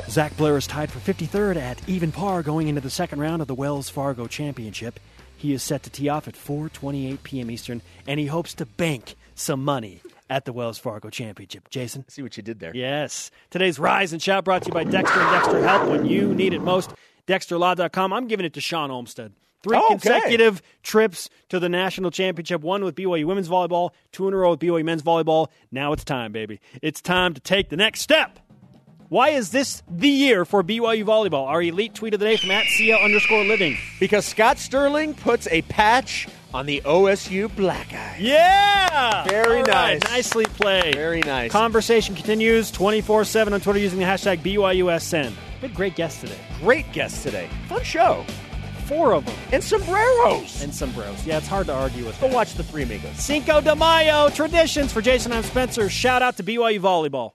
Zach Blair is tied for 53rd at even par going into the second round of the Wells Fargo Championship. He is set to tee off at 4:28 p.m. Eastern, and he hopes to bank some money at the Wells Fargo Championship. Jason, See what you did there. yes. Today's Rise and Shout brought to you by Dexter and Dexter Help when you need it most. DexterLaw.com. I'm giving it to Shawn Olmstead. Three Okay. consecutive trips to the national championship. One with BYU women's volleyball, two in a row with BYU men's volleyball. Now it's time, baby. It's time to take the next step. Why is this the year for BYU volleyball? Our elite tweet of the day from at CL underscore living. Because Scott Sterling puts a patch on the OSU black eye. Yeah! Very All right, nice. Nicely played. Very nice. Conversation continues 24 7 on Twitter using the hashtag BYUSN. We had great guests today. Great guests today. Fun show. Four of them. And sombreros. And sombreros. Yeah, it's hard to argue with Go that. watch the Three Amigos. Cinco de Mayo traditions for Jason and Spencer. Shout out to BYU Volleyball.